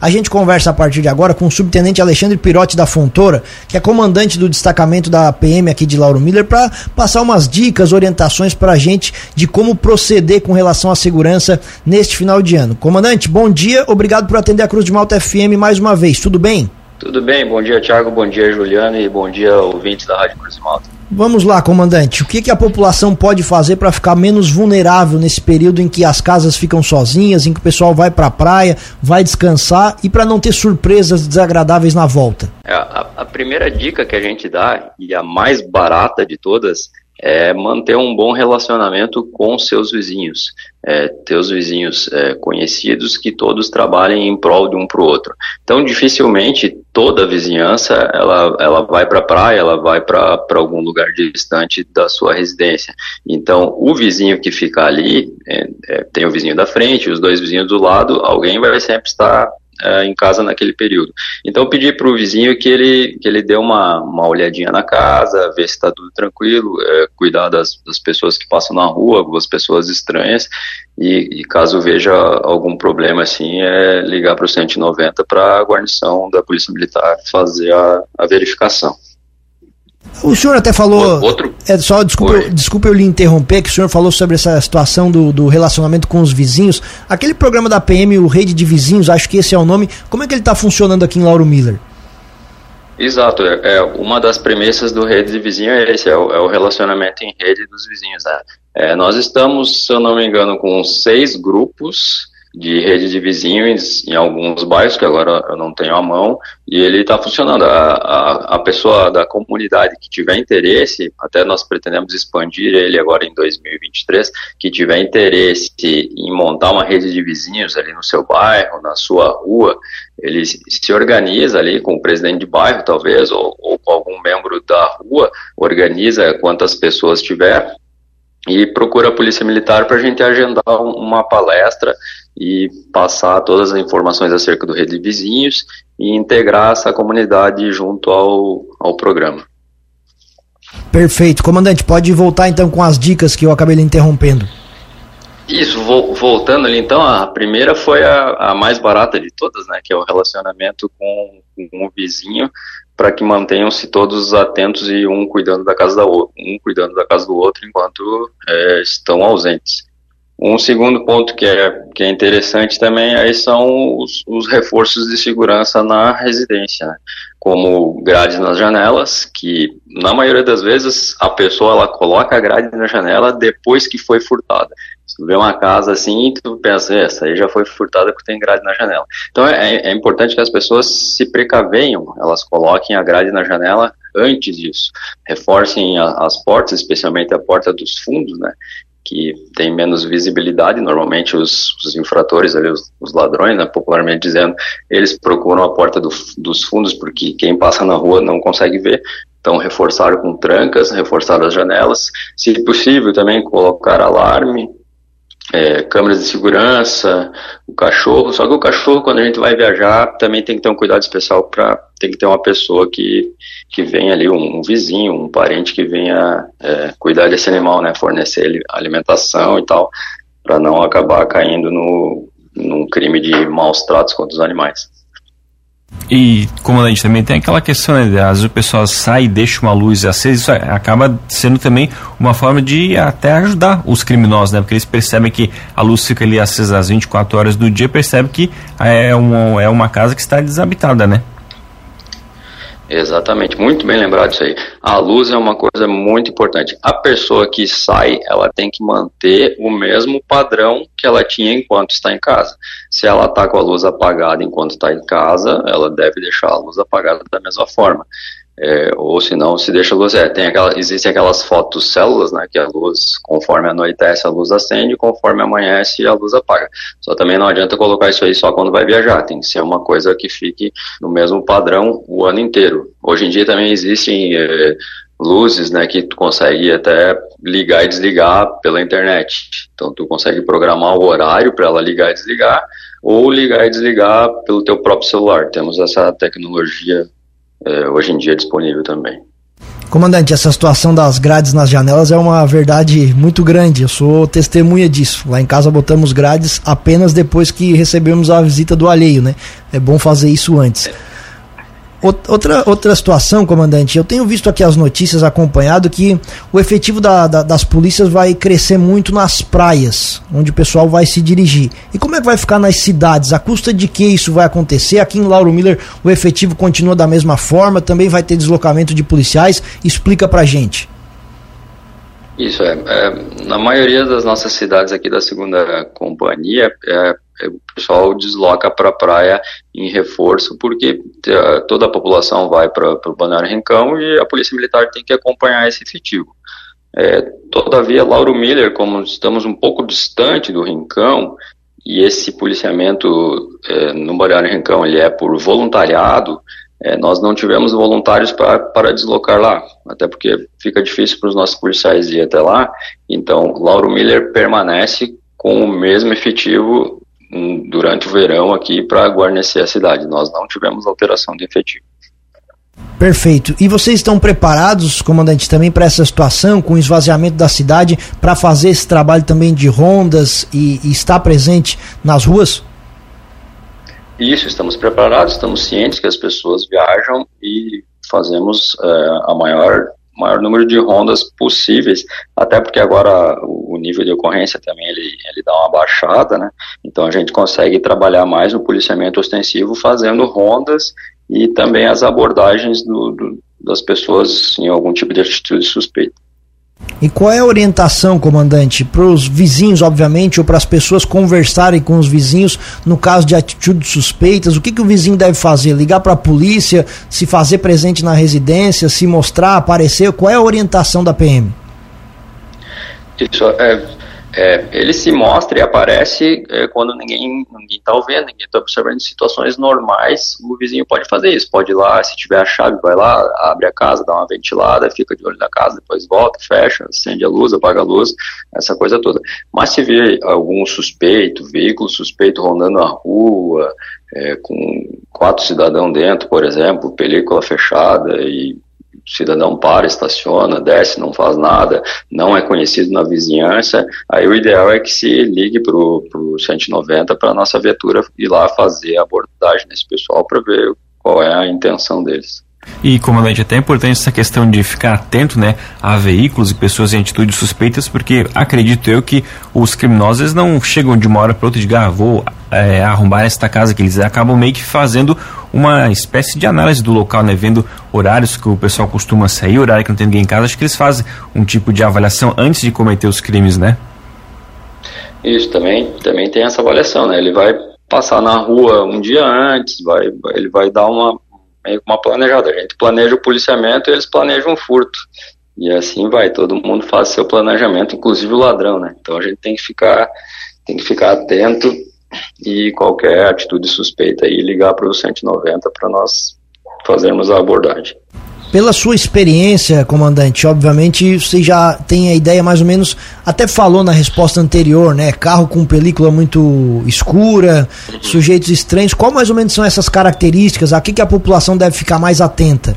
A gente conversa a partir de agora com o subtenente Alexandre Pirotti da Fontoura, que é comandante do destacamento da PM aqui de Lauro Miller, para passar umas dicas, orientações para a gente de como proceder com relação à segurança neste final de ano. Comandante, bom dia, obrigado por atender a Cruz de Malta FM mais uma vez, tudo bem? Tudo bem, bom dia Tiago, bom dia Juliano e bom dia ouvintes da Rádio Cruz de Malta. Vamos lá, comandante. O que, que a população pode fazer para ficar menos vulnerável nesse período em que as casas ficam sozinhas, em que o pessoal vai para a praia, vai descansar e para não ter surpresas desagradáveis na volta? É, a, a primeira dica que a gente dá, e a mais barata de todas, é manter um bom relacionamento com seus vizinhos, é, teus vizinhos é, conhecidos que todos trabalhem em prol de um para o outro. Então, dificilmente toda a vizinhança ela, ela vai para a praia, ela vai para algum lugar distante da sua residência. Então, o vizinho que fica ali, é, é, tem o vizinho da frente, os dois vizinhos do lado, alguém vai sempre estar é, em casa naquele período. Então eu pedi para o vizinho que ele, que ele dê uma, uma olhadinha na casa, ver se está tudo tranquilo, é, cuidar das, das pessoas que passam na rua, algumas pessoas estranhas, e, e, caso veja algum problema assim, é ligar para o 190 para a guarnição da Polícia Militar fazer a, a verificação. O senhor até falou. Outro. É, só desculpa, desculpa eu lhe interromper, que o senhor falou sobre essa situação do, do relacionamento com os vizinhos. Aquele programa da PM, o Rede de Vizinhos, acho que esse é o nome. Como é que ele está funcionando aqui em Lauro Miller? Exato, é, é, uma das premissas do Rede de Vizinhos é esse, é o, é o relacionamento em rede dos vizinhos. Né? É, nós estamos, se eu não me engano, com seis grupos de rede de vizinhos em alguns bairros, que agora eu não tenho a mão, e ele está funcionando. A, a, a, pessoa da comunidade que tiver interesse, até nós pretendemos expandir ele agora em 2023, que tiver interesse em montar uma rede de vizinhos ali no seu bairro, na sua rua, ele se organiza ali com o presidente de bairro, talvez, ou, ou com algum membro da rua, organiza quantas pessoas tiver, e procura a Polícia Militar para a gente agendar uma palestra e passar todas as informações acerca do Rede de Vizinhos e integrar essa comunidade junto ao, ao programa. Perfeito. Comandante, pode voltar então com as dicas que eu acabei lhe interrompendo. Isso, vo voltando ali então, a primeira foi a, a, mais barata de todas, né, que é o relacionamento com, com o vizinho, para que mantenham-se todos atentos e um cuidando da casa da um cuidando da casa do outro enquanto é, estão ausentes. Um segundo ponto que é, que é interessante também aí são os, os reforços de segurança na residência, né? como grades nas janelas, que na maioria das vezes a pessoa ela coloca a grade na janela depois que foi furtada. Se tu vê uma casa assim, tu pensa, essa aí já foi furtada porque tem grade na janela. Então é, é importante que as pessoas se precavenham, elas coloquem a grade na janela antes disso. Reforcem a, as portas, especialmente a porta dos fundos, né? Que tem menos visibilidade. Normalmente os, os infratores, ali, os, os, ladrões, né, popularmente dizendo, eles procuram a porta do, dos fundos porque quem passa na rua não consegue ver. Então reforçar com trancas, reforçar as janelas, se possível também colocar alarme, é, câmeras de segurança, o cachorro. Só que o cachorro, quando a gente vai viajar, também tem que ter um cuidado especial para tem que ter uma pessoa que, que venha ali, um, um vizinho, um parente que venha é, cuidar desse animal, né, fornecer alimentação e tal, para não acabar caindo no, num crime de maus tratos contra os animais. E, comandante, também tem aquela questão, né, às vezes o pessoal sai e deixa uma luz acesa, isso acaba sendo também uma forma de até ajudar os criminosos, né? Porque eles percebem que a luz fica ali acesa às 24 horas do dia, percebem que é uma, é uma casa que está desabitada, né? Exatamente, muito bem lembrado isso aí. A luz é uma coisa muito importante. A pessoa que sai, ela tem que manter o mesmo padrão que ela tinha enquanto está em casa. Se ela está com a luz apagada enquanto está em casa, ela deve deixar a luz apagada da mesma forma. É, ou se não, se deixa a luz. É, tem aquela, existem aquelas fotos células, né, que a luz, conforme anoitece, a luz acende, conforme amanhece, a luz apaga. Só também não adianta colocar isso aí só quando vai viajar, tem que ser uma coisa que fique no mesmo padrão o ano inteiro. Hoje em dia também existem é, luzes, né, que tu consegue até ligar e desligar pela internet. Então tu consegue programar o horário para ela ligar e desligar, ou ligar e desligar pelo teu próprio celular. Temos essa tecnologia é, hoje em dia disponível também. Comandante, essa situação das grades nas janelas é uma verdade muito grande. Eu sou testemunha disso. Lá em casa botamos grades apenas depois que recebemos a visita do alheio, né? É bom fazer isso antes. Outra, outra situação, comandante, eu tenho visto aqui as notícias acompanhado que o efetivo da, da, das polícias vai crescer muito nas praias, onde o pessoal vai se dirigir. E como é que vai ficar nas cidades? A custa de que isso vai acontecer? Aqui em Lauro Miller o efetivo continua da mesma forma, também vai ter deslocamento de policiais. Explica pra gente. Isso é, é na maioria das nossas cidades aqui da segunda companhia, é, é, o pessoal desloca para a praia em reforço, porque é, toda a população vai para o Balneário Rincão e a Polícia Militar tem que acompanhar esse efetivo. É, todavia, Lauro Miller, como estamos um pouco distante do Rincão, e esse policiamento é, no Balneário Rincão ele é por voluntariado, é, nós não tivemos voluntários pra, para deslocar lá, até porque fica difícil para os nossos policiais ir até lá. Então, Lauro Miller permanece com o mesmo efetivo durante o verão aqui para guarnecer a cidade. Nós não tivemos alteração de efetivo. Perfeito. E vocês estão preparados, comandante, também para essa situação, com o esvaziamento da cidade, para fazer esse trabalho também de rondas e, e estar presente nas ruas? Isso, estamos preparados, estamos cientes que as pessoas viajam e fazemos é, a maior maior número de rondas possíveis, até porque agora o nível de ocorrência também ele, ele dá uma baixada, né? Então a gente consegue trabalhar mais no policiamento ostensivo fazendo rondas e também as abordagens do, do, das pessoas em algum tipo de atitude suspeita. E qual é a orientação, comandante, para os vizinhos, obviamente, ou para as pessoas conversarem com os vizinhos no caso de atitudes suspeitas? O que, que o vizinho deve fazer? Ligar para a polícia, se fazer presente na residência, se mostrar, aparecer? Qual é a orientação da PM? Isso, é, é, ele se mostra e aparece é, quando ninguém está vendo, ninguém está observando em situações normais. O vizinho pode fazer isso, pode ir lá, se tiver a chave, vai lá, abre a casa, dá uma ventilada, fica de olho na casa, depois volta, fecha, acende a luz, apaga a luz, essa coisa toda. Mas se vê algum suspeito, veículo suspeito rondando a rua, é, com quatro cidadãos dentro, por exemplo, película fechada e cidadão para, estaciona, desce, não faz nada, não é conhecido na vizinhança, aí o ideal é que se ligue para o 190 para a nossa viatura ir lá fazer a abordagem nesse pessoal para ver qual é a intenção deles. E, comandante, é até importante essa questão de ficar atento né, a veículos e pessoas em atitudes suspeitas, porque acredito eu que os criminosos não chegam de uma hora para outra e digam, ah, vou é, arrombar esta casa, que eles acabam meio que fazendo uma espécie de análise do local, né, vendo horários que o pessoal costuma sair, horário que não tem ninguém em casa, acho que eles fazem um tipo de avaliação antes de cometer os crimes, né? Isso, também, também tem essa avaliação, né, ele vai passar na rua um dia antes, vai, ele vai dar uma meio uma planejada. A gente planeja o policiamento e eles planejam o furto. E assim vai, todo mundo faz seu planejamento, inclusive o ladrão, né? Então a gente tem que ficar, tem que ficar atento e qualquer atitude suspeita aí ligar para o 190 para nós fazermos a abordagem. Pela sua experiência, comandante, obviamente você já tem a ideia mais ou menos, até falou na resposta anterior, né? Carro com película muito escura, sujeitos estranhos. Qual mais ou menos são essas características? A que, que a população deve ficar mais atenta?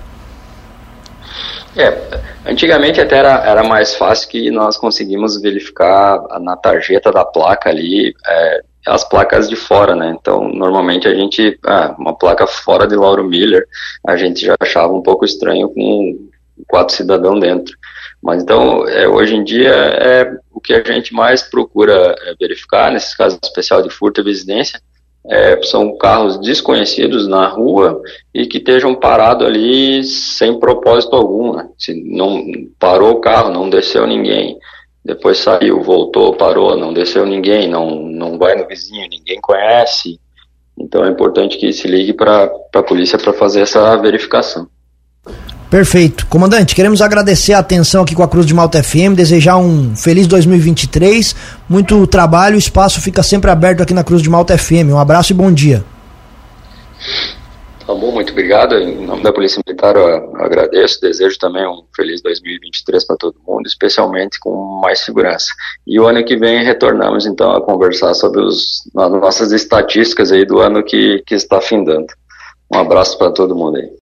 É, antigamente até era, era mais fácil que nós conseguimos verificar na tarjeta da placa ali é, as placas de fora, né? Então, normalmente a gente, ah, uma placa fora de Lauro Miller, a gente já achava um pouco estranho com quatro cidadãos dentro. Mas então, é, hoje em dia, é o que a gente mais procura é, verificar, nesses casos especial de furto e residência, é, são carros desconhecidos na rua e que estejam parados ali sem propósito algum. Né? Se não parou o carro, não desceu ninguém, depois saiu, voltou, parou, não desceu ninguém, não, não vai no vizinho, ninguém conhece. Então é importante que se ligue para a polícia para fazer essa verificação. Perfeito. Comandante, queremos agradecer a atenção aqui com a Cruz de Malta FM, desejar um feliz 2023, muito trabalho, o espaço fica sempre aberto aqui na Cruz de Malta FM. Um abraço e bom dia. Tá bom, muito obrigado. Em nome da Polícia Militar, eu agradeço. Desejo também um feliz 2023 para todo mundo, especialmente com mais segurança. E o ano que vem retornamos então a conversar sobre os, as nossas estatísticas aí do ano que, que está findando. Um abraço para todo mundo aí.